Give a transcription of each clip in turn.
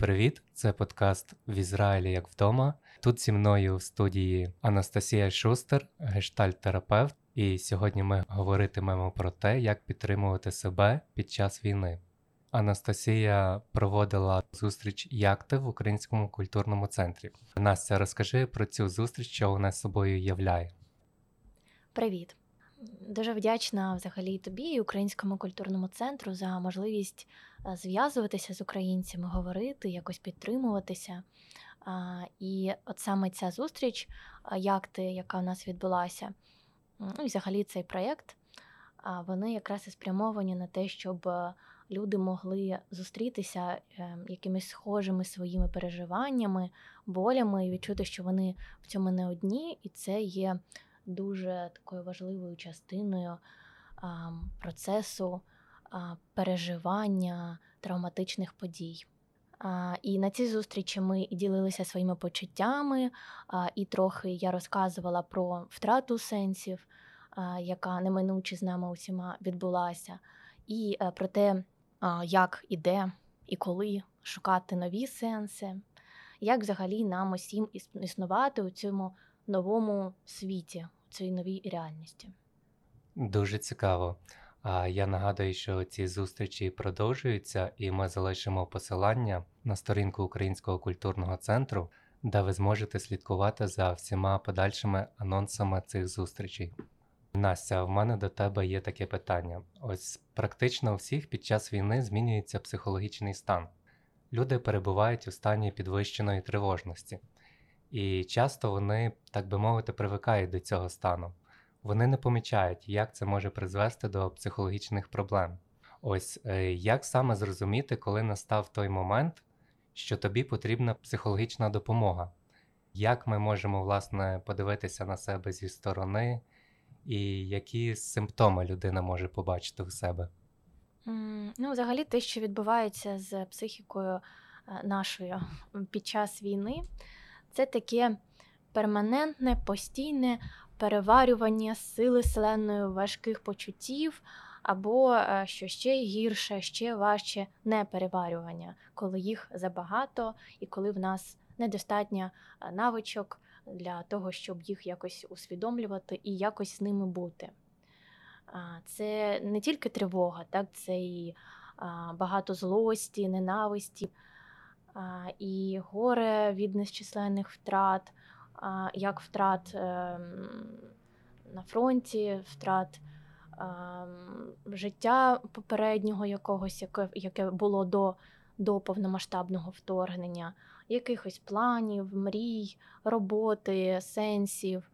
привіт! Це подкаст в Ізраїлі як вдома. Тут зі мною в студії Анастасія Шустер, гештальт-терапевт, і сьогодні ми говоритимемо про те, як підтримувати себе під час війни. Анастасія проводила зустріч Якти в Українському культурному центрі. Настя, розкажи про цю зустріч, що вона собою являє. Привіт! Дуже вдячна взагалі тобі і Українському культурному центру за можливість зв'язуватися з українцями, говорити, якось підтримуватися. І от саме ця зустріч, як ти, яка у нас відбулася, ну і взагалі цей проєкт, вони якраз і спрямовані на те, щоб е, люди могли зустрітися е, якимись схожими своїми переживаннями, болями і відчути, що вони в цьому не одні, і це є дуже такою важливою частиною процесу переживання травматичних подій. І на цій зустрічі ми ділилися своїми почуттями, і трохи я розказувала про втрату сенсів, яка неминуче з нами усіма відбулася, і про те, як і де і коли шукати нові сенси, як взагалі нам усім існувати у цьому новому світі, у цій новій реальності. Дуже цікаво. А я нагадую, що ці зустрічі продовжуються, і ми залишимо посилання на сторінку Українського культурного центру, де ви зможете слідкувати за всіма подальшими анонсами цих зустрічей. Настя, в мене до тебе є таке питання: ось практично у всіх під час війни змінюється психологічний стан. Люди перебувають у стані підвищеної тривожності. І часто вони, так би мовити, привикають до цього стану. Вони не помічають, як це може призвести до психологічних проблем. Ось е, як саме зрозуміти, коли настав той момент, що тобі потрібна психологічна допомога? Як ми можемо власне подивитися на себе зі сторони, і які симптоми людина може побачити у себе? Ну, взагалі, те, що відбувається з психікою е, нашою під час війни, це таке перманентне, постійне переварювання сили селеної важких почуттів, або, е, що ще гірше, ще важче непереварювання, коли їх забагато і коли в нас недостатньо е, навичок для того, щоб їх якось усвідомлювати і якось з ними бути. Це не тільки тривога, так, це і багато злості, ненависті і горе від незчисленних втрат, як втрат ем, на фронті, втрат ем, життя попереднього якогось, яке яке було до до повномасштабного вторгнення, якихось планів, мрій, роботи, сенсів.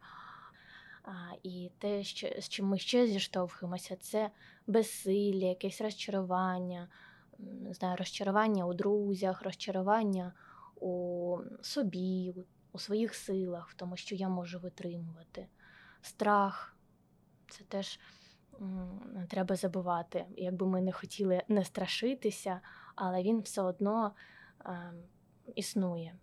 І те, що, з чим ми ще зіштовхуємося, це безсилля, якесь розчарування не знаю, розчарування у друзях, розчарування у собі, у своїх силах, в тому, що я можу витримувати. Страх це теж не треба забувати. Якби ми не хотіли не страшитися, але він все одно е, існує.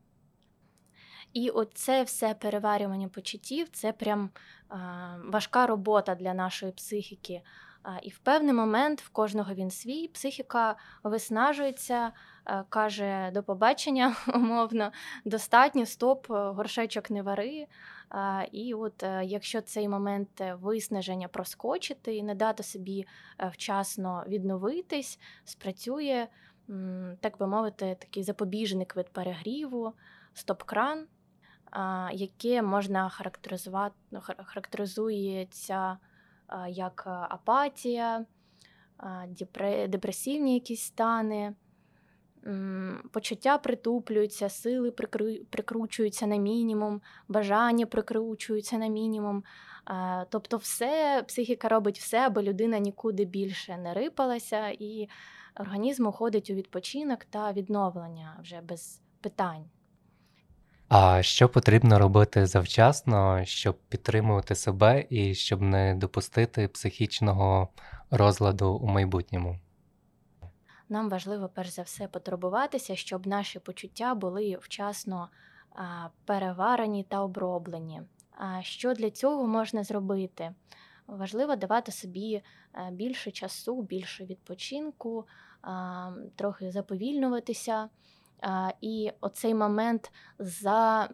І оце все переварювання почуттів це прям е, важка робота для нашої психіки. І в певний момент в кожного він свій, психіка виснажується, е, каже до побачення, умовно, достатньо, стоп, е, горшечок не вари. І от е, якщо цей момент виснаження проскочити і не дати собі вчасно відновитись, спрацює, так би мовити, такий запобіжник від перегріву, стоп-кран, яке можна характеризувати, характеризується як апатія, депресивні якісь стани, почуття притуплюються, сили прикручуються на мінімум, бажання прикручуються на мінімум. Тобто, все, психіка робить все, аби людина нікуди більше не рипалася, і організм уходить у відпочинок та відновлення вже без питань. А що потрібно робити завчасно, щоб підтримувати себе і щоб не допустити психічного розладу у майбутньому? Нам важливо перш за все потурбуватися, щоб наші почуття були вчасно переварені та оброблені. А що для цього можна зробити? Важливо давати собі більше часу, більше відпочинку, трохи заповільнюватися А, І оцей момент за,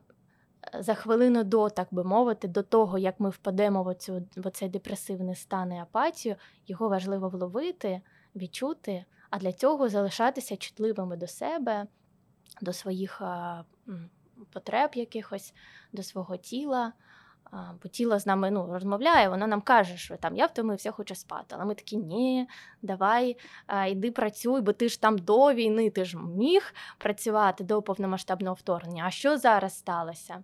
за хвилину до, так би мовити, до того, як ми впадемо в, оцю, в оцей депресивний стан і апатію, його важливо вловити, відчути, а для цього залишатися чутливими до себе, до своїх потреб якихось, до свого тіла. Бо тіло з нами ну, розмовляє, воно нам каже, що там я втомився, хочу спати. Але ми такі, ні, давай, йди працюй, бо ти ж там до війни, ти ж міг працювати до повномасштабного вторгнення. А що зараз сталося?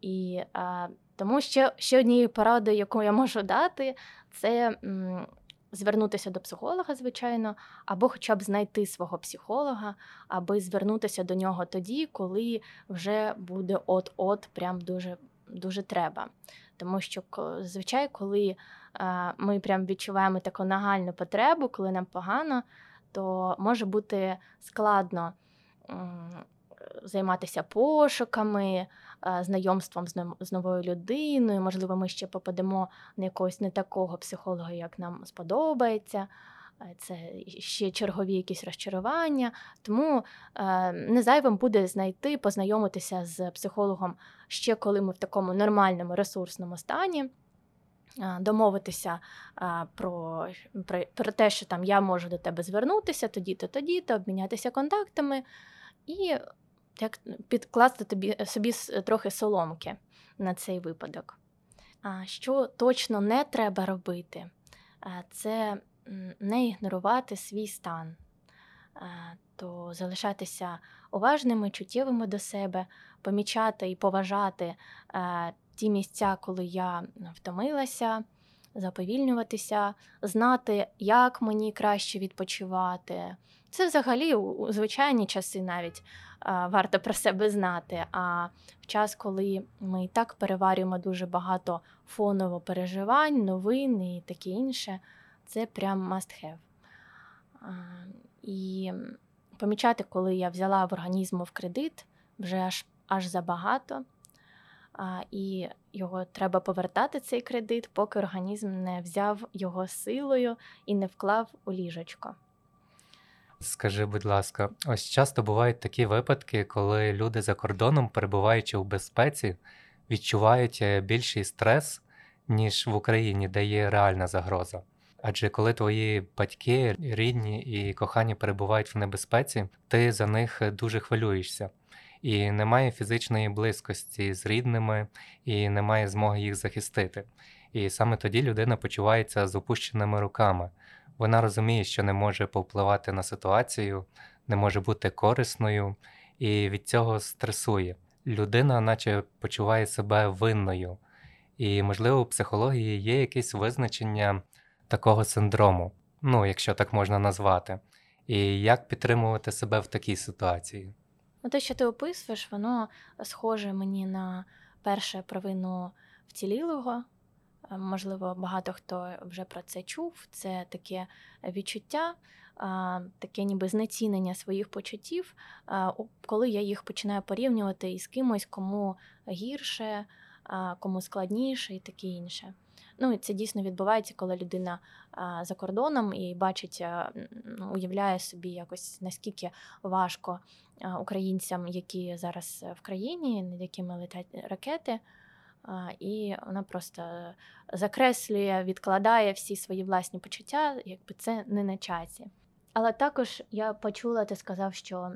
І тому ще, ще однією порадою, яку я можу дати, це звернутися до психолога, звичайно, або хоча б знайти свого психолога, аби звернутися до нього тоді, коли вже буде от-от, прям дуже, дуже треба. Тому що зазвичай, коли е, ми прям відчуваємо таку нагальну потребу, коли нам погано, то може бути складно займатися пошуками, знайомством з нов- з новою людиною. Можливо, ми ще попадемо на якогось не такого психолога, як нам сподобається. Е, Це ще чергові якісь розчарування. Тому е, не зайвим буде знайти, познайомитися з психологом ще коли ми в такому нормальному ресурсному стані. е, Домовитися е, про, про, про те, що там я можу до тебе звернутися, тоді-то, тоді-то, обмінятися контактами і як підкласти тобі собі трохи соломки на цей випадок. А що точно не треба робити, е, це не ігнорувати свій стан, Е, то залишатися уважними, чуттєвими до себе, помічати і поважати е, ті місця, коли я втомилася, заповільнюватися, знати, як мені краще відпочивати. Це взагалі у звичайні часи навіть а, варто про себе знати. А в час, коли ми і так переварюємо дуже багато фоново переживань, новин і таке інше, це прям must have. А, І помічати, коли я взяла в організму в кредит, вже аж, аж забагато. І його треба повертати цей кредит, поки організм не взяв його силою і не вклав у ліжечко. Скажи, будь ласка, ось часто бувають такі випадки, коли люди за кордоном, перебуваючи в безпеці, відчувають е, більший стрес, ніж в Україні, де є реальна загроза. Адже коли твої батьки, рідні і кохані перебувають в небезпеці, ти за них е, дуже хвилюєшся. І немає фізичної близькості з рідними, і немає змоги їх захистити. І саме тоді людина почувається з опущеними руками. Вона розуміє, що не може повпливати на ситуацію, не може бути корисною, і від цього стресує. Людина, наче почуває себе винною. І, можливо, у психології є якесь визначення такого синдрому, ну, якщо так можна назвати. І як підтримувати себе в такій ситуації? Ну, те, що ти описуєш, воно схоже мені на перше провину вцілілого. Е, Можливо, багато хто вже про це чув. Це таке відчуття, таке ніби знецінення своїх почуттів, коли я їх починаю порівнювати із кимось, кому гірше, кому складніше і таке інше. Ну, і це дійсно відбувається, коли людина за кордоном і бачить, а, уявляє собі якось наскільки важко а, українцям, які зараз е, в країні, над якими летять ракети. І вона просто закреслює, відкладає всі свої власні почуття, якби це не на часі. Але також я почула, ти сказав, що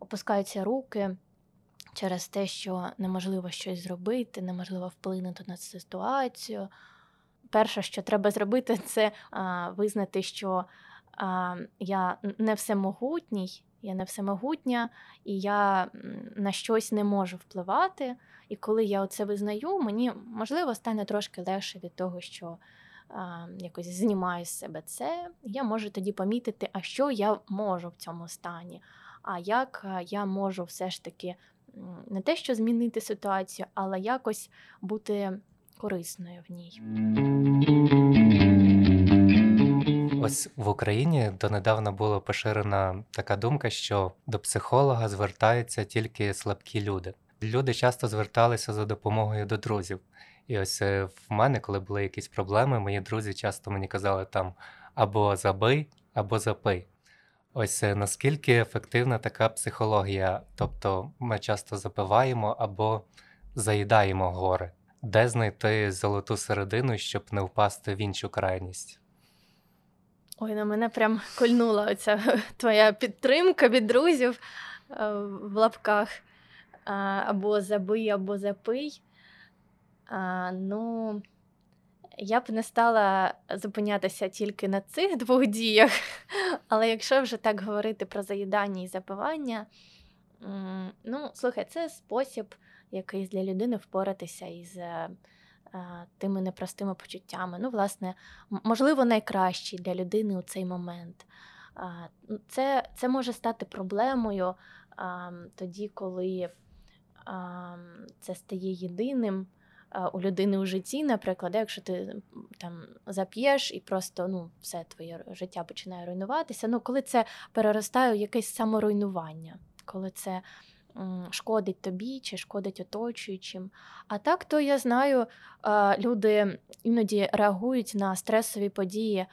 опускаються руки через те, що неможливо щось зробити, неможливо вплинути на цю ситуацію. Перше, що треба зробити, це а, визнати, що а, я не всемогутній, я не всемогутня, і я на щось не можу впливати. І коли я оце визнаю, мені можливо стане трошки легше від того, що а, якось знімаю з себе це. Я можу тоді помітити, а що я можу в цьому стані, а як я можу все ж таки не те, що змінити ситуацію, але якось бути корисною в ній. Ось в Україні донедавна була поширена така думка, що до психолога звертаються тільки слабкі люди. Люди часто зверталися за допомогою до друзів. І ось е, в мене, коли були якісь проблеми, мої друзі часто мені казали там або забий, або запий. Ось е, наскільки ефективна така психологія? Тобто ми часто запиваємо або заїдаємо горе. Де знайти золоту середину, щоб не впасти в іншу крайність? Ой, на мене прям кольнула оця твоя підтримка від друзів е, в лапках. Або забий, або запий. Ну, я б не стала зупинятися тільки на цих двох діях. Але якщо вже так говорити про заїдання і запивання, ну, слухай, це спосіб якийсь для людини впоратися із е, е, тими непростими почуттями. Ну, власне, можливо, найкращий для людини у цей момент. Ну, Це, це може стати проблемою тоді, коли це стає єдиним у людини у житті, наприклад, якщо ти там зап'єш і просто ну, все твоє життя починає руйнуватися. Ну, коли це переростає у якесь саморуйнування, коли це шкодить тобі чи шкодить оточуючим. А так, то я знаю, люди іноді реагують на стресові події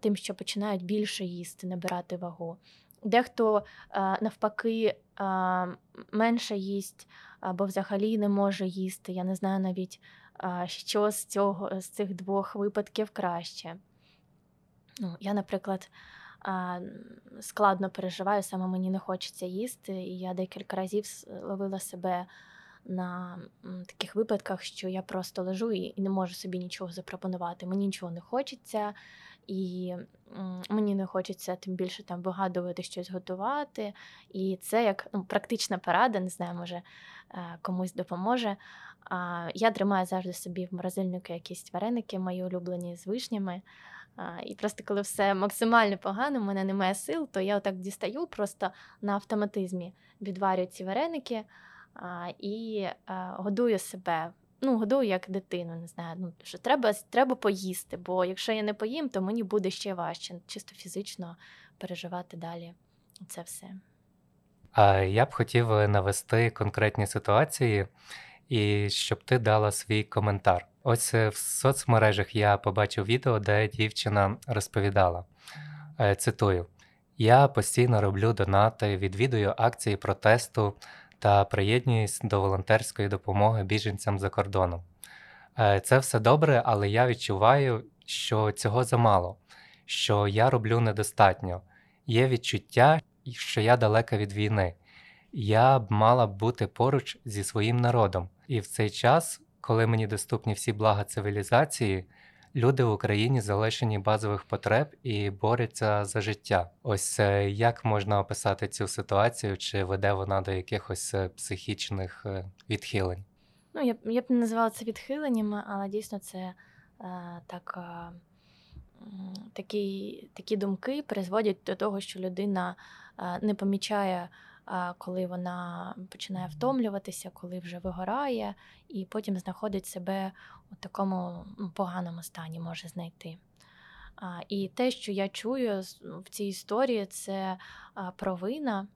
тим, що починають більше їсти, набирати вагу. Дехто навпаки менше їсть або взагалі не може їсти. Я не знаю навіть, що з цього з цих двох випадків краще. Ну, я, наприклад, складно переживаю, саме мені не хочеться їсти, і я декілька разів ловила себе на таких випадках, що я просто лежу і не можу собі нічого запропонувати. Мені нічого не хочеться, і мені не хочеться тим більше там вигадувати щось готувати. І це як ну, практична порада, не знаю, може е, комусь допоможе. Я тримаю завжди собі в морозильнику якісь вареники, мої улюблені з вишнями. І просто коли все максимально погано, в мене немає сил, то я отак дістаю просто на автоматизмі відварюю ці вареники і годую себе. Ну, годую як дитину, не знаю. Ну, що треба, треба поїсти, бо якщо я не поїм, то мені буде ще важче, чисто фізично переживати далі це все. А я б хотів е, навести конкретні ситуації, і щоб ти дала свій коментар. Ось е, в соцмережах я побачив відео, де дівчина розповідала. Е, Цитую: Я постійно роблю донати, відвідую акції протесту та приєднуюсь до волонтерської допомоги біженцям за кордоном. Е, Це все добре, але я відчуваю, що цього замало, що я роблю недостатньо. Є відчуття, що я далека від війни. Я б мала бути поруч зі своїм народом. І в цей час, коли мені доступні всі блага цивілізації, люди в Україні залишені базових потреб і борються за життя. Ось е, як можна описати цю ситуацію, чи веде вона до якихось е, психічних е, відхилень? Ну, я, б- я б не назвала це відхиленнями, але дійсно це е, так, е, такі, такі думки призводять до того, що людина не помічає, коли вона починає втомлюватися, коли вже вигорає, і потім знаходить себе у такому ну, поганому стані, може знайти. І те, що я чую в цій історії, це провина.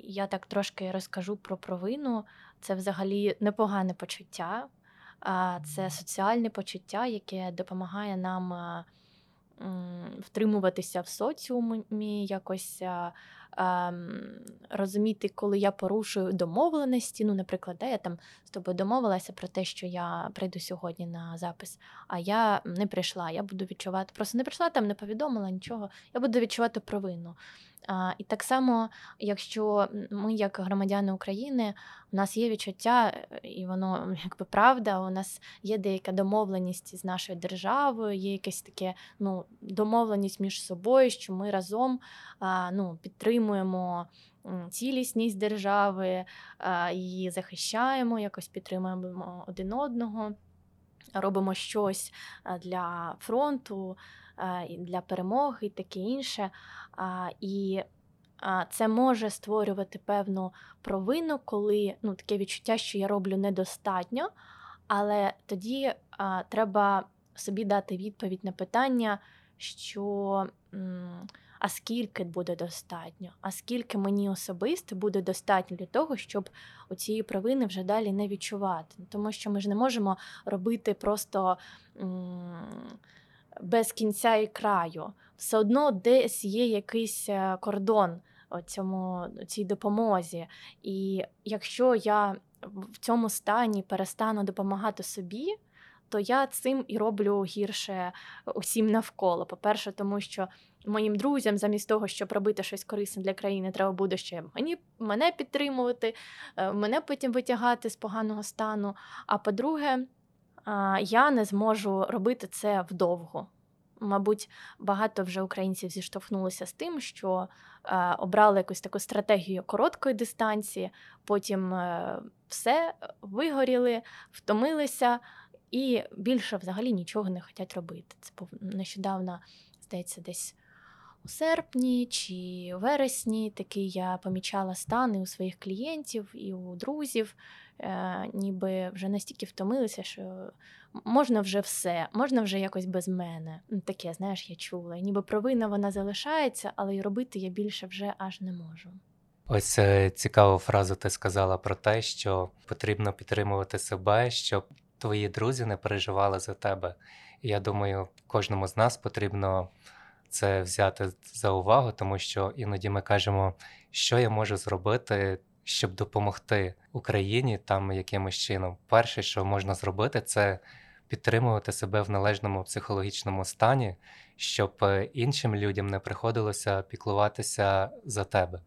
Я так трошки розкажу про провину. Це взагалі непогане почуття, це соціальне почуття, яке допомагає нам втримуватися в соціумі, якось розуміти, коли я порушую домовленості. Ну, наприклад, да, я там з тобою домовилася про те, що я прийду сьогодні на запис, а я не прийшла. Я буду відчувати, просто не прийшла там, не повідомила нічого. Я буду відчувати провину. А, і так само, якщо ми, як громадяни України, у нас є відчуття, і воно якби правда, у нас є деяка домовленість з нашою державою, є якесь таке ну, домовленість між собою, що ми разом а, ну, підтримуємо м, цілісність держави, її захищаємо, якось підтримуємо один одного. Робимо щось для фронту, для перемоги і таке інше. І це може створювати певну провину, коли ну, таке відчуття, що я роблю недостатньо, але тоді треба собі дати відповідь на питання, що м, а скільки буде достатньо, а скільки мені особисто буде достатньо для того, щоб у цієї провини вже далі не відчувати. Тому що ми ж не можемо робити просто. без кінця і краю. Все одно десь є якийсь е, кордон цьому, цій допомозі. І якщо я в цьому стані перестану допомагати собі, то я цим і роблю гірше усім навколо. По-перше, тому що моїм друзям, замість того, щоб робити щось корисне для країни, треба буде ще мені мене підтримувати, е, мене потім витягати з поганого стану. А по-друге, я не зможу робити це вдовго. Мабуть, багато вже українців зіштовхнулися з тим, що е, обрали якусь таку стратегію короткої дистанції, потім е, все вигоріли, втомилися і більше взагалі нічого не хочуть робити. Це нещодавно, здається, десь у серпні чи вересні такий я помічала стани у своїх клієнтів і у друзів, е, ніби вже настільки втомилися, що можна вже все, можна вже якось без мене. Ну, Таке, знаєш, я чула. Ніби провина вона залишається, але й робити я більше вже аж не можу. Ось е, цікаву фразу ти сказала про те, що потрібно підтримувати себе, щоб твої друзі не переживали за тебе. І я думаю, кожному з нас потрібно це взяти за увагу, тому що іноді ми кажемо, що я можу зробити, щоб допомогти Україні там якимось чином. Перше, що можна зробити, це підтримувати себе в належному психологічному стані, щоб е, іншим людям не приходилося піклуватися за тебе.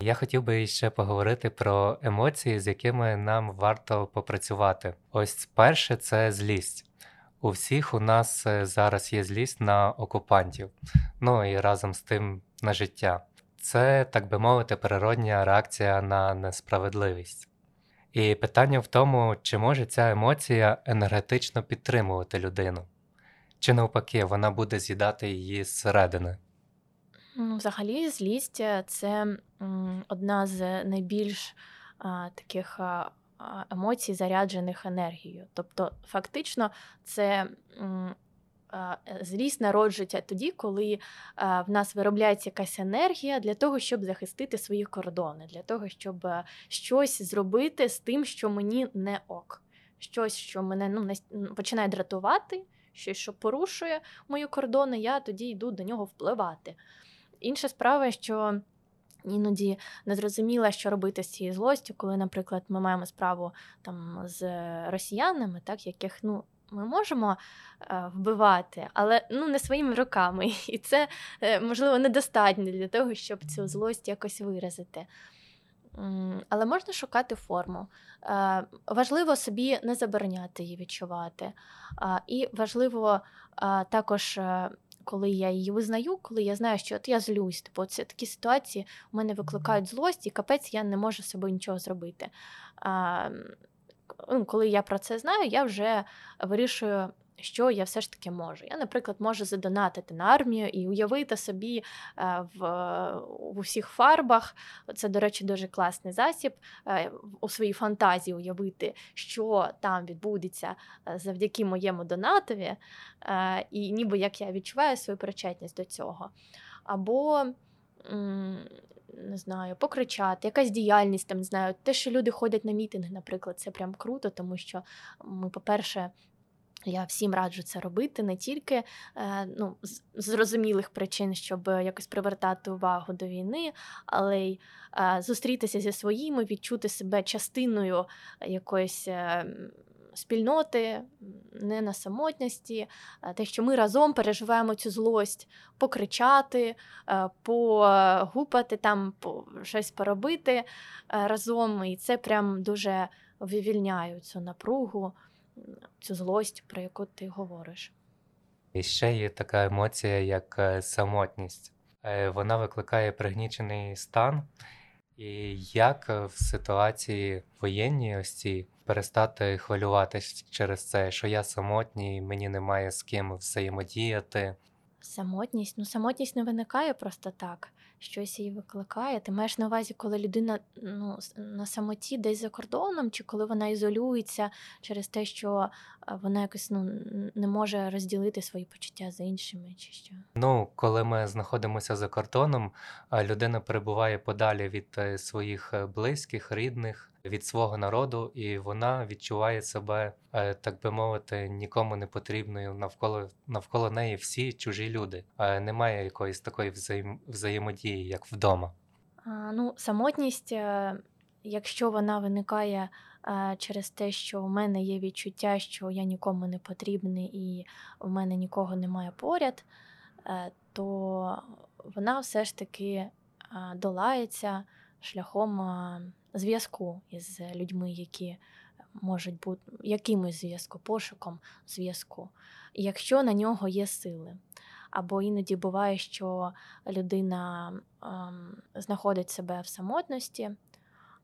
Я хотів би ще поговорити про емоції, з якими нам варто попрацювати. Ось перше це злість. У всіх у нас е, зараз є злість на окупантів, ну і разом з тим на життя. Це, так би мовити, природня реакція на несправедливість. І питання в тому, чи може ця емоція енергетично підтримувати людину, чи навпаки, вона буде з'їдати її зсередини. Ну, взагалі, злість е, це одна з найбільш таких емоцій, заряджених енергією. Тобто, фактично, це е, злість народжується тоді, коли в нас виробляється якась енергія для того, щоб захистити свої кордони, для того, щоб е, щось зробити з тим, що мені не ок. Щось, що мене ну, починає дратувати, щось, що порушує мої кордони, я тоді йду до нього впливати. Інша справа, що іноді не зрозуміла, що робити з цією злостю, коли, наприклад, ми маємо справу там з росіянами, так, яких ну. Ми можемо е, вбивати, але ну не своїми руками. І це е, можливо недостатньо для того, щоб цю злость якось виразити. Але можна шукати форму. Е, Важливо собі не забороняти її відчувати. І важливо також коли я її визнаю, коли я знаю, що от я злюсь, типу, це такі ситуації у мене викликають злость, і капець я не можу з собою нічого зробити. А, ну, коли я про це знаю, я вже вирішую. Що я все ж таки можу? Я, наприклад, можу задонатити на армію і уявити собі е, в, в усіх фарбах. Це, до речі, дуже класний засіб е, у своїй фантазії уявити, що там відбудеться е, завдяки моєму донатові, е, і ніби як я відчуваю свою причетність до цього. Або. Не знаю, покричати, якась діяльність там, не знаю, те, що люди ходять на мітинги, наприклад, це прям круто, тому що ми, по-перше, я всім раджу це робити не тільки е, ну, з зрозумілих причин, щоб якось привертати увагу до війни, але й е, зустрітися зі своїми, відчути себе частиною якоїсь. е, Спільноти, не на самотності, те, що ми разом переживаємо цю злость, покричати, погупати, там, щось поробити разом. І це прям дуже вивільняє цю напругу, цю злость, про яку ти говориш. І ще є така емоція, як е, самотність. Е, Вона викликає пригнічений стан. І як е, в ситуації воєнній ось цій перестати хвилюватись через це, що я самотній, мені немає з ким взаємодіяти. Самотність. Ну, самотність не виникає просто так. Щось її викликає. Ти маєш на увазі, коли людина ну, на самоті десь за кордоном, чи коли вона ізолюється через те, що е, вона якось ну, не може розділити свої почуття з іншими, чи що. Ну, коли ми знаходимося за кордоном, а людина перебуває подалі від е, своїх е, близьких, рідних, від свого народу, і вона відчуває себе, е, так би мовити, нікому не потрібною. Навколо навколо неї всі чужі люди. Е, Немає якоїсь такої взаєм, взаємодії, як вдома. А, ну, самотність, е, якщо вона виникає через те, що у мене є відчуття, що я нікому не потрібний і у мене нікого немає поряд, то вона все ж таки долається шляхом зв'язку із людьми, які можуть бути якимось зв'язку, пошуком зв'язку, якщо на нього є сили. Або іноді буває, що людина ем, знаходить себе в самотності,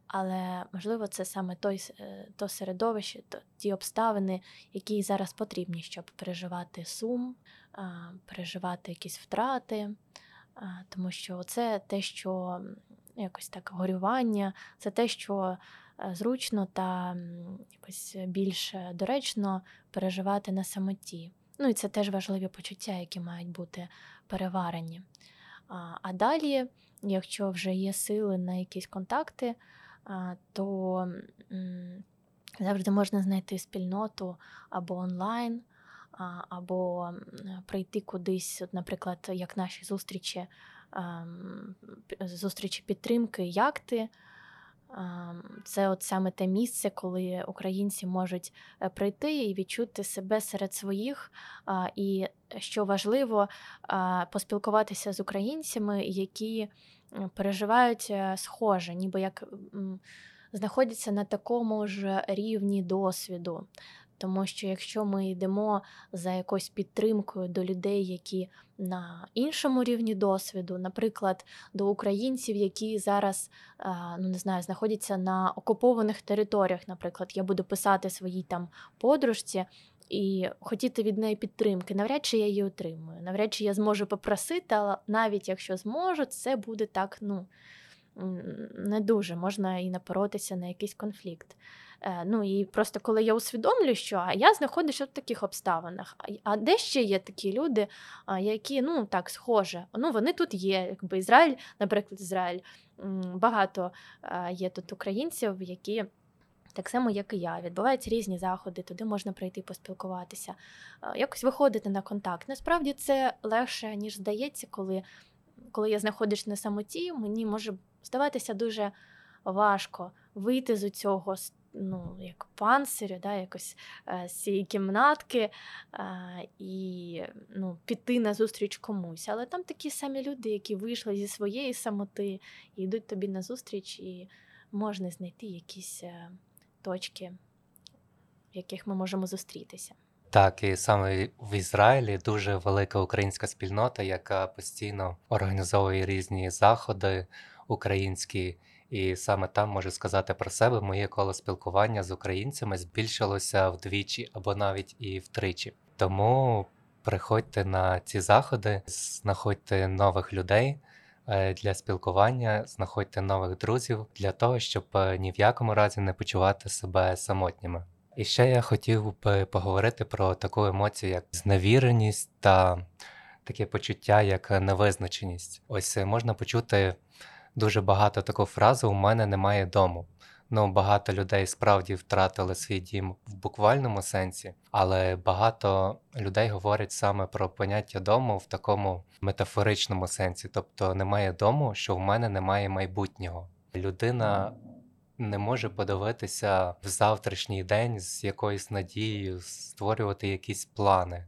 але можливо це саме той, е, то середовище, то, ті обставини, які зараз потрібні, щоб переживати сум, е, переживати якісь втрати, е, тому що це те, що якось так горювання, це те, що е, зручно та якось більш е, доречно переживати на самоті. Ну і це теж важливі почуття, які мають бути переварені. А, далі, якщо вже є сили на якісь контакти, то завжди можна знайти спільноту або онлайн, або прийти кудись, наприклад, як наші зустрічі, зустрічі підтримки, якти. Ем, Це от саме те місце, коли українці можуть е, прийти і відчути себе серед своїх. І що важливо, поспілкуватися з українцями, які переживають е, схоже, ніби як знаходяться на такому ж рівні досвіду. Тому що якщо ми йдемо за якоюсь підтримкою до людей, які на іншому рівні досвіду, наприклад, до українців, які зараз ну не знаю, знаходяться на окупованих територіях, наприклад, я буду писати своїй там подружці і хотіти від неї підтримки, навряд чи я її отримую. Навряд чи я зможу попросити, але навіть якщо зможу, це буде так, ну не дуже можна і напоротися на якийсь конфлікт. Е, Ну і просто коли я усвідомлюю, що я знаходжуся в таких обставинах. А, де ще є такі люди, які ну так схоже? Ну вони тут є, якби Ізраїль, наприклад, Ізраїль. Багато е, є тут українців, які. Так само, як і я, відбуваються різні заходи, туди можна прийти поспілкуватися, е, якось виходити на контакт. Насправді це легше, ніж здається, коли, коли я знаходжусь на самоті, мені може здаватися дуже важко вийти з цього ну, як панцирю, да, якось е, з цієї кімнатки е, і ну, піти на зустріч комусь. Але там такі самі люди, які вийшли зі своєї самоти і йдуть тобі на зустріч, і можна знайти якісь е, точки, в яких ми можемо зустрітися. Так, і саме в Ізраїлі дуже велика українська спільнота, яка постійно організовує різні заходи українські, і саме там можу сказати про себе, моє коло спілкування з українцями збільшилося вдвічі або навіть і втричі. Тому приходьте на ці заходи, знаходьте нових людей е, для спілкування, знаходьте нових друзів для того, щоб е, ні в якому разі не почувати себе самотніми. І ще я хотів би поговорити про таку емоцію, як зневіреність та таке почуття, як невизначеність. Ось е, можна почути дуже багато таку фразу: у мене немає дому. Ну, багато людей справді втратили свій дім в буквальному сенсі, але багато людей говорять саме про поняття дому в такому метафоричному сенсі, тобто немає дому, що в мене немає майбутнього. Людина не може подивитися в завтрашній день з якоюсь надією, створювати якісь плани.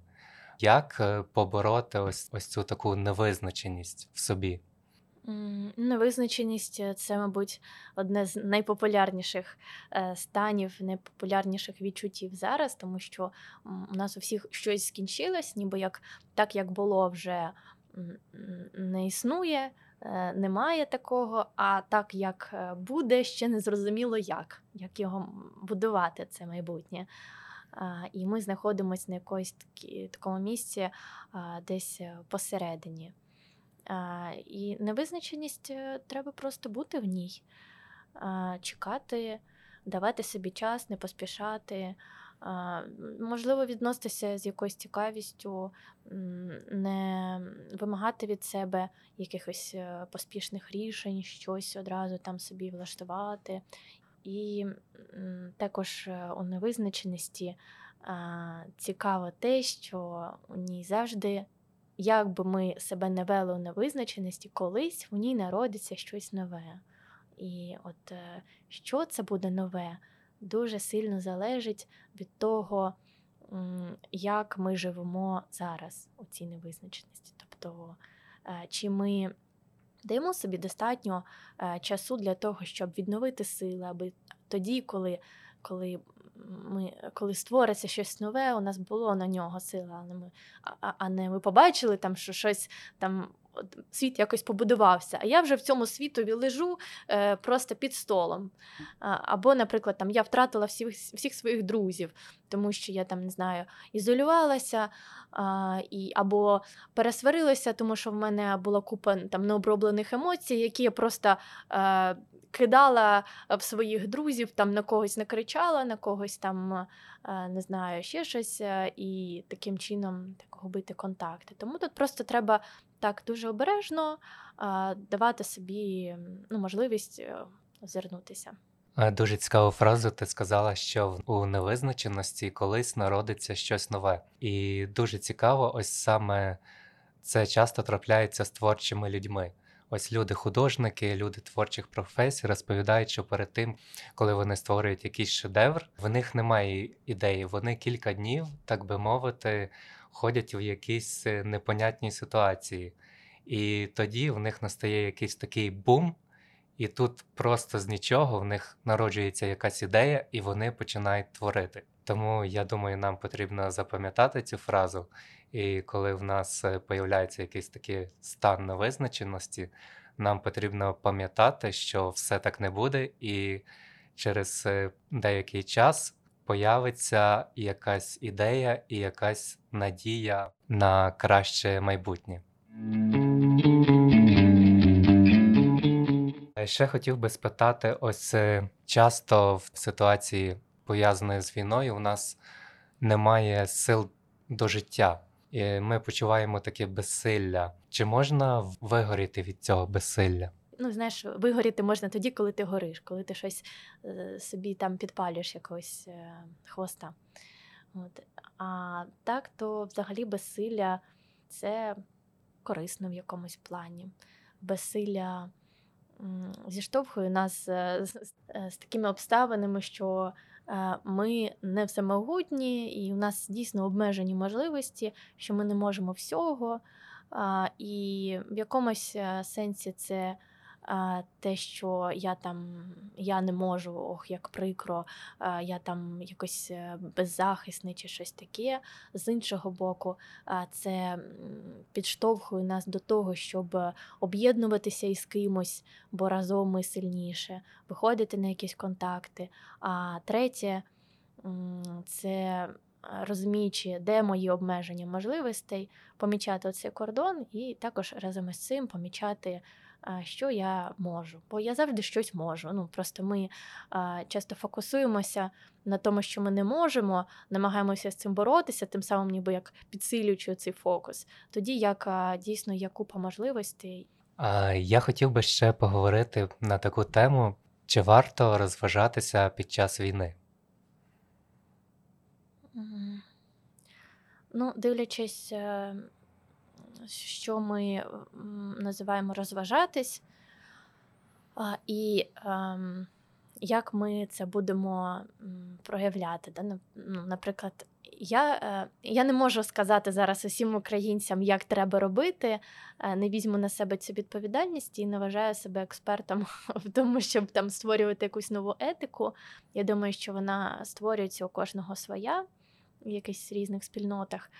Як е, побороти ось, ось цю таку невизначеність в собі? Невизначеність е, це, мабуть, одне з найпопулярніших е, станів, найпопулярніших відчуттів зараз, тому що у нас у всіх щось скінчилось, ніби як так, як було, вже не існує, е, немає такого, а так, як буде, ще не зрозуміло як, як його будувати, це майбутнє. І ми знаходимося на якоїсь такому місці десь посередині. І невизначеність е, треба просто бути в ній, чекати, давати собі час, не поспішати. Можливо, відноситися з якоюсь цікавістю, не вимагати від себе якихось е, поспішних рішень, щось одразу там собі влаштувати. І також е, у невизначеності цікаво те, що у ній завжди, як би ми себе не вели у невизначеності, колись у ній народиться щось нове. І от е, що це буде нове, дуже сильно залежить від того, як ми живемо зараз у цій невизначеності. Тобто, е, чи ми даємо собі достатньо е, часу для того, щоб відновити сили, аби тоді, коли, коли, ми, коли створиться щось нове, у нас було на нього сила, а ми, а, а не ми побачили там, що щось там. Світ якось побудувався, а я вже в цьому світові лежу е, просто під столом. А, або, наприклад, там я втратила всіх, всіх своїх друзів, тому що я там не знаю, ізолювалася а, і, або пересварилася, тому що в мене була купа там необроблених емоцій, які я просто е, кидала в своїх друзів, там на когось накричала, на когось там е, не знаю, ще щось, е, і таким чином так губити контакти. Тому тут просто треба так дуже обережно е, давати собі ну, можливість е, озирнутися. Е, Дуже цікаву фразу ти сказала, що у невизначеності колись народиться щось нове. І дуже цікаво, ось саме це часто трапляється з творчими людьми. Ось люди, художники, люди творчих професій розповідають, що перед тим, коли вони створюють якийсь шедевр, в них немає ідеї. Вони кілька днів, так би мовити, ходять в якісь е, непонятні ситуації. І тоді в них настає якийсь такий бум, і тут просто з нічого в них народжується якась ідея, і вони починають творити. Тому я думаю, нам потрібно запам'ятати цю фразу. І коли в нас е, появляється якийсь такий стан невизначеності, нам потрібно пам'ятати, що все так не буде, і через е, деякий час появиться якась ідея і якась надія на краще майбутнє. Е, Ще хотів би спитати: ось часто в ситуації, пов'язаної з війною, у нас немає сил до життя, і ми почуваємо таке безсилля. Чи можна вигоріти від цього безсилля? Ну, знаєш, вигоріти можна тоді, коли ти гориш, коли ти щось е, собі там підпалюєш якогось е, хвоста. От. А так, то взагалі безсилля це корисно в якомусь плані. Безсилля зіштовхує нас е, з, з- з такими обставинами, що ми не всемогутні, і у нас дійсно обмежені можливості, що ми не можемо всього. І в якомусь е, сенсі це те, що я там я не можу, ох, як прикро, я там якось е, беззахисний чи щось таке. З іншого боку, це підштовхує нас до того, щоб об'єднуватися із кимось, бо разом ми сильніше, виходити на якісь контакти. А третє це е, розуміючи, де мої обмеження можливостей, помічати цей кордон і також разом із цим помічати, що я можу. Бо я завжди щось можу. Ну просто ми часто фокусуємося на тому, що ми не можемо, намагаємося з цим боротися, тим самим, ніби як підсилюючи цей фокус. Тоді як дійсно є купа можливостей. Я хотів би ще поговорити на таку тему, чи варто розважатися під час війни. Ну, дивлячись, е, що ми називаємо розважатись, і ем, як ми це будемо проявляти. Ну, наприклад, я, е, я не можу сказати зараз усім українцям, як треба робити, е, не візьму на себе цю відповідальність і не вважаю себе експертом в тому, щоб там створювати якусь нову етику. Я думаю, що вона створюється у кожного своя в якихось різних спільнотах.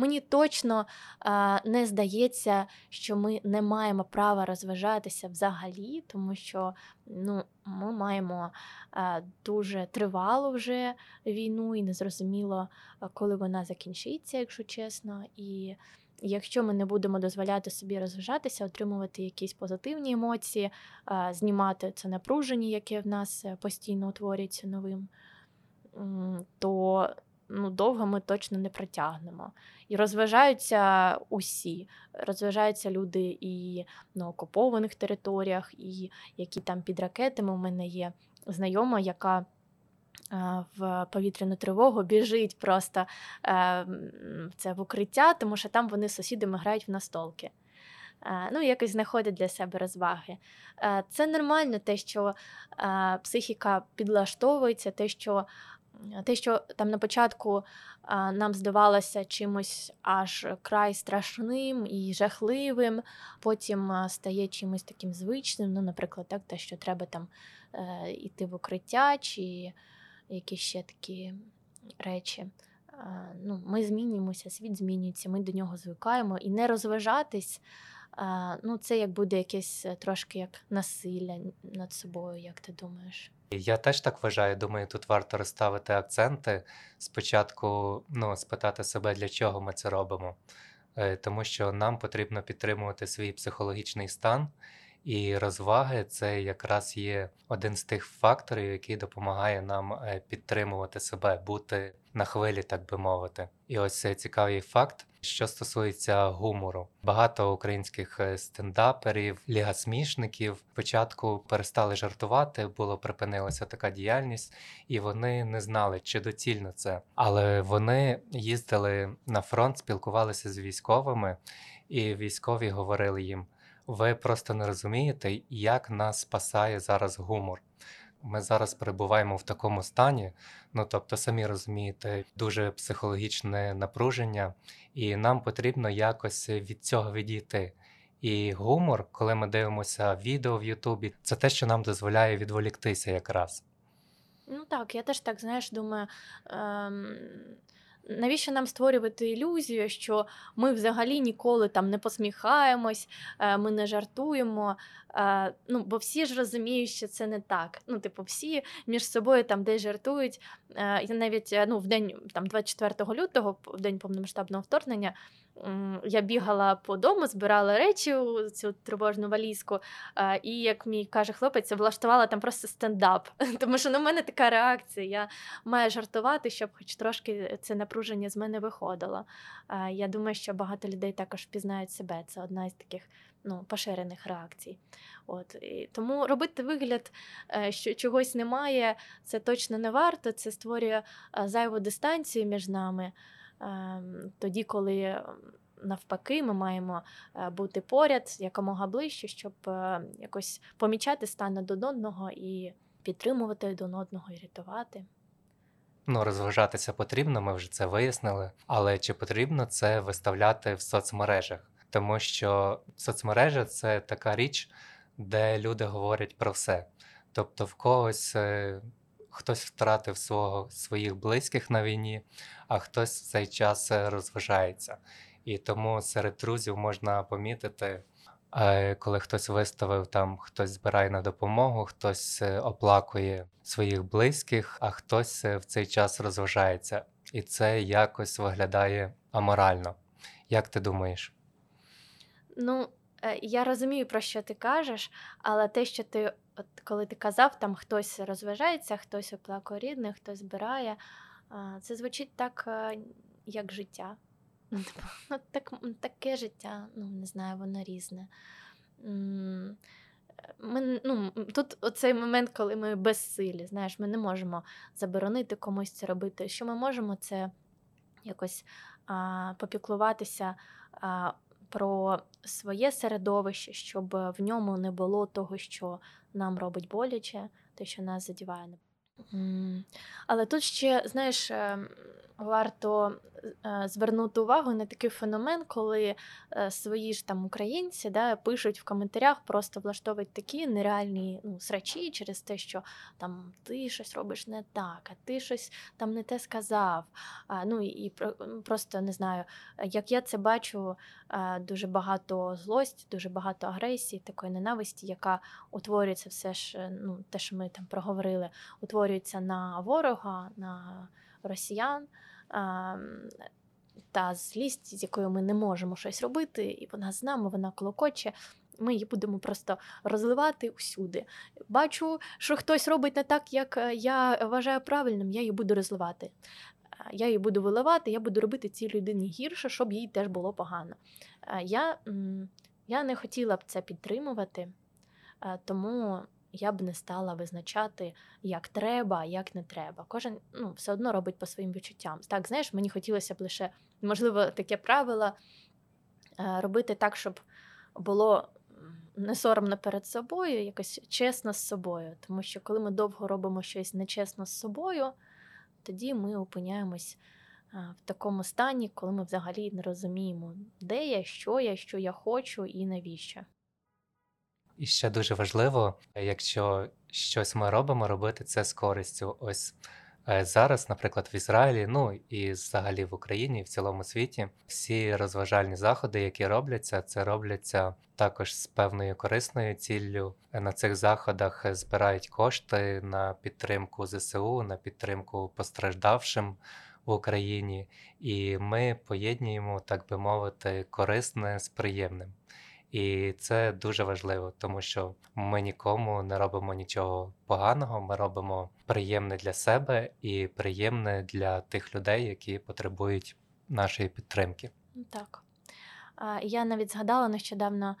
Мені точно е, не здається, що ми не маємо права розважатися взагалі, тому що ну, ми маємо е, дуже тривалу вже війну, і незрозуміло, коли вона закінчиться, якщо чесно. І якщо ми не будемо дозволяти собі розважатися, отримувати якісь позитивні емоції, е, знімати це напруження, яке в нас е, постійно утворюється новим, то ну, довго ми точно не протягнемо. І розважаються усі. Розважаються люди і на окупованих територіях, і які там під ракетами. У мене є знайома, яка в повітряну тривогу біжить просто е, це в укриття, тому що там вони з сусідами грають в настолки. Е, Ну, якось знаходять для себе розваги. Е, Це нормально, те, що психіка підлаштовується, те, що те, що там на початку а, нам здавалося чимось аж край страшним і жахливим, потім стає чимось таким звичним. Ну, наприклад, так, те, що треба там е, йти в укриття, чи якісь ще такі речі. Ну, ми змінюємося, світ змінюється, ми до нього звикаємо і не розважатись. Ну, це як буде якесь е, трошки як насилля над собою, як ти думаєш? Я теж так вважаю. Думаю, тут варто розставити акценти. Спочатку ну, спитати себе, для чого ми це робимо. Е, Тому що нам потрібно підтримувати свій психологічний стан, і розваги це якраз є один з тих факторів, який допомагає нам е, підтримувати себе, бути на хвилі, так би мовити. І ось цікавий факт, що стосується гумору. Багато українських е, стендаперів, ліга смішників спочатку перестали жартувати, було припинилася така діяльність, і вони не знали, чи доцільно це. Але вони їздили на фронт, спілкувалися з військовими, і військові говорили їм: ви просто не розумієте, як нас спасає зараз гумор. Ми зараз перебуваємо в такому стані, ну тобто, самі розумієте, дуже психологічне напруження, і нам потрібно якось від цього відійти. І гумор, коли ми дивимося відео в Ютубі, це те, що нам дозволяє відволіктися якраз. Ну так, я теж так, знаєш, думаю, ем, навіщо нам створювати ілюзію, що ми взагалі ніколи там не посміхаємось, е, ми не жартуємо. Е, ну, бо всі ж розуміють, що це не так. Ну, типу, всі між собою там десь жартують. Е, я навіть ну, в день там, 24 лютого, в день повномасштабного вторгнення, я бігала по дому, збирала речі у цю тривожну валізку. е, І як мій каже хлопець, влаштувала там просто стендап. Тому що ну, в мене така реакція. Я маю жартувати, щоб хоч трошки це напруження з мене виходило. Е, Я думаю, що багато людей також впізнають себе. Це одна із таких ну, поширених реакцій. От. І тому робити вигляд, е, що чогось немає, це точно не варто. Це створює зайву дистанцію між нами. Ем, Тоді, коли навпаки, ми маємо е, бути поряд якомога ближче, щоб е, якось помічати стан один одного і підтримувати один одного і рятувати. Ну, розважатися потрібно, ми вже це вияснили. Але чи потрібно це виставляти в соцмережах? Тому що соцмережа це така річ, де люди говорять про все. Тобто, в когось е, хтось втратив свого, своїх близьких на війні, а хтось в цей час е, розважається. І тому серед друзів можна помітити, е, коли хтось виставив там, хтось збирає на допомогу, хтось е, оплакує своїх близьких, а хтось в цей час розважається. І це якось виглядає аморально. Як ти думаєш? Ну, я розумію, про що ти кажеш, але те, що ти, от коли ти казав, там хтось розважається, хтось оплакує рідних, хтось збирає, це звучить так, е, як життя. Ну, типу, ну, так, таке життя, ну не знаю, воно різне. Ми, ну, тут оцей момент, коли ми безсилі, знаєш, ми не можемо заборонити комусь це робити. Що ми можемо, це якось а, попіклуватися а, про своє середовище, щоб в ньому не було того, що нам робить боляче, те, що нас задіває. Але тут ще, знаєш, ем, варто е, звернути увагу на такий феномен, коли е, свої ж там українці да, пишуть в коментарях, просто влаштовують такі нереальні ну, срачі через те, що там ти щось робиш не так, а ти щось там не те сказав. А, ну і, і про- просто не знаю, як я це бачу, е, дуже багато злості, дуже багато агресії, такої ненависті, яка утворюється все ж, ну, те, що ми там проговорили, утворюється на ворога, на росіян. ем, Та злість, з якою ми не можемо щось робити, і вона з нами, вона клокоче. Ми її будемо просто розливати усюди. Бачу, що хтось робить не так, як е, я вважаю правильним, я її буду розливати. Е, я її буду виливати, я буду робити цій людині гірше, щоб їй теж було погано. Е, Я, я не хотіла б це підтримувати, тому я б не стала визначати, як треба, як не треба. Кожен ну, все одно робить по своїм відчуттям. Так, знаєш, мені хотілося б лише, можливо, таке правило е, робити так, щоб було не соромно перед собою, якось чесно з собою. Тому що коли ми довго робимо щось нечесно з собою, тоді ми опиняємось в такому стані, коли ми взагалі не розуміємо, де я, що я, що я хочу і навіщо. І ще дуже важливо, якщо щось ми робимо, робити це з користю. Ось е, зараз, наприклад, в Ізраїлі, ну і взагалі в Україні, і в цілому світі, всі розважальні заходи, які робляться, це робляться також з певною корисною ціллю. На цих заходах збирають кошти на підтримку ЗСУ, на підтримку постраждавшим в Україні, і ми поєднуємо, так би мовити, корисне з приємним. І це дуже важливо, тому що ми нікому не робимо нічого поганого. Ми робимо приємне для себе і приємне для тих людей, які потребують нашої підтримки. Так. Я навіть згадала нещодавно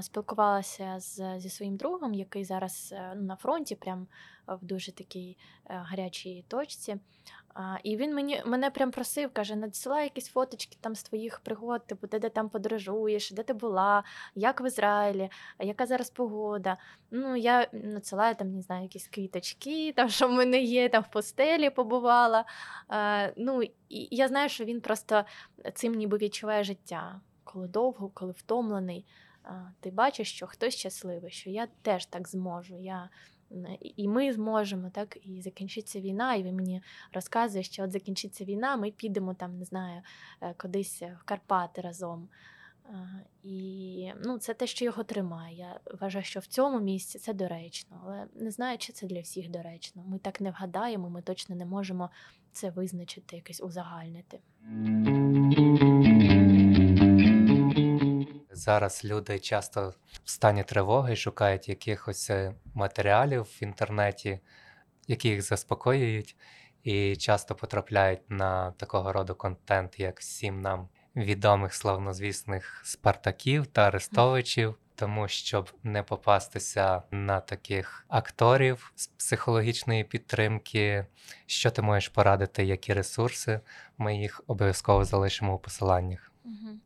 спілкувалася з, зі своїм другом, який зараз е, ну, на фронті, прям в дуже такій е, гарячій точці. А, І він мені мене прям просив, каже: надсилай якісь фоточки там з твоїх пригод, типу, де, де там подорожуєш, де ти була, як в Ізраїлі, яка зараз погода. Ну, я надсилаю там, не знаю, якісь квіточки, там, що в мене є, там в постелі побувала. А, Ну, і я знаю, що він просто цим ніби відчуває життя. Коли довго, коли втомлений, а, ти бачиш, що хтось щасливий, що я теж так зможу. Я, і- ми зможемо, так, і закінчиться війна, і він мені розказує, що от закінчиться війна, ми підемо там, не знаю, е, кудись в Карпати разом. І ну, це те, що його тримає. Я вважаю, що в цьому місці це доречно, але не знаю, чи це для всіх доречно. Ми так не вгадаємо, ми точно не можемо це визначити, якось узагальнити. Зараз люди часто в стані тривоги шукають якихось е, матеріалів в інтернеті, які їх заспокоюють, і часто потрапляють на такого роду контент, як всім нам відомих славнозвісних Спартаків та Арестовичів. Тому щоб не попастися на таких акторів з психологічної підтримки, що ти можеш порадити, які ресурси, ми їх обов'язково залишимо у посиланнях. Угу.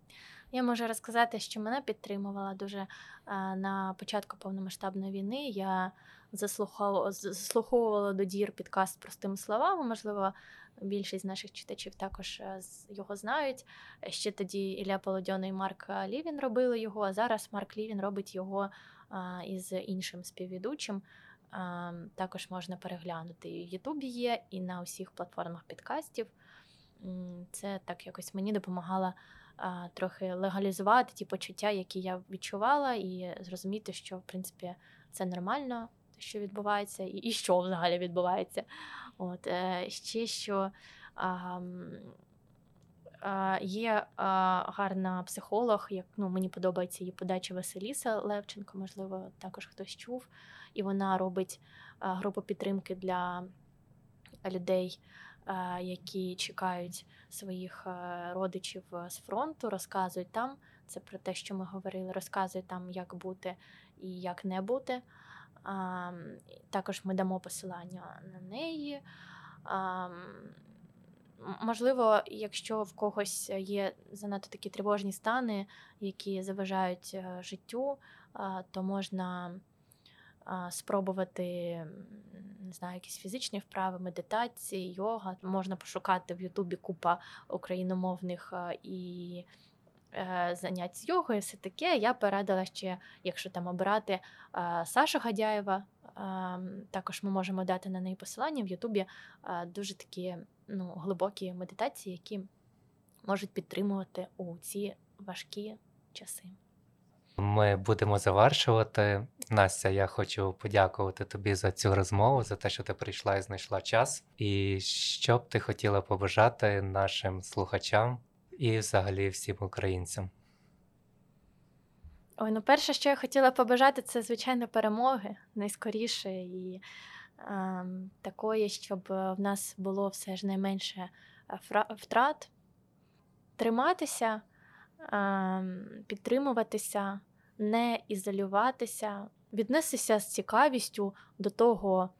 Я можу розказати, що мене підтримувала дуже на початку повномасштабної війни. Я заслуховувала, до дір підкаст простими словами. Можливо, більшість з наших читачів також е, його знають. Ще тоді Ілля Полодьоно і Марк Лівін робили його, а зараз Марк Лівін робить його а, із іншим співведучим. А, Також можна переглянути. І в Ютубі є, і на усіх платформах підкастів. Це так якось мені допомагало трохи легалізувати ті почуття, які я відчувала, і зрозуміти, що в принципі це нормально, те, що відбувається, і, і що взагалі відбувається. От е, ще що є гарна психолог, як ну, мені подобається її подача Василіса Левченко, можливо, також хтось чув. І вона робить групу підтримки для людей, які чекають своїх е, родичів е, з фронту, розказують там. Це про те, що ми говорили, розказують там, як бути і як не бути. Також ми дамо посилання на неї. Можливо, якщо в когось є занадто такі тривожні стани, які заважають е, життю, то можна спробувати не знаю, якісь фізичні вправи, медитації, йога. Можна пошукати в Ютубі купа україномовних і е, занять з йогою, все таке. Я порадила ще, якщо там обирати Сашу Гадяєва. Також ми можемо дати на неї посилання в Ютубі дуже такі ну, глибокі медитації, які можуть підтримувати у ці важкі часи. Ми будемо завершувати. Настя, я хочу подякувати тобі за цю розмову, за те, що ти прийшла і знайшла час. І що б ти хотіла побажати нашим слухачам і взагалі всім українцям? Ой, ну перше, що я хотіла побажати, це звичайно перемоги найскоріше і ем, такої, щоб е, в нас було все ж найменше втрат, триматися, ем, підтримуватися, не ізолюватися, віднестися з цікавістю до того,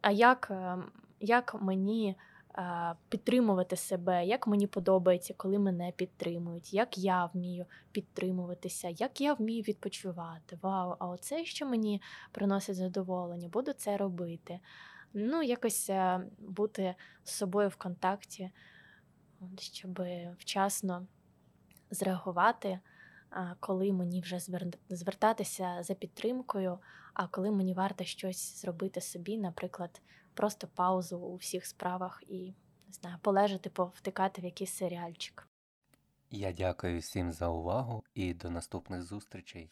а як, ем, як мені е, підтримувати себе, як мені подобається, коли мене підтримують, як я вмію підтримуватися, як я вмію відпочивати. Вау, а оце, що мені приносить задоволення, буду це робити. Ну, якось е, бути з собою в контакті, щоб вчасно зреагувати, коли мені вже звертатися за підтримкою, а коли мені варто щось зробити собі, наприклад, просто паузу у всіх справах і не знаю, полежати, повтикати в якийсь серіальчик. Я дякую всім за увагу і до наступних зустрічей.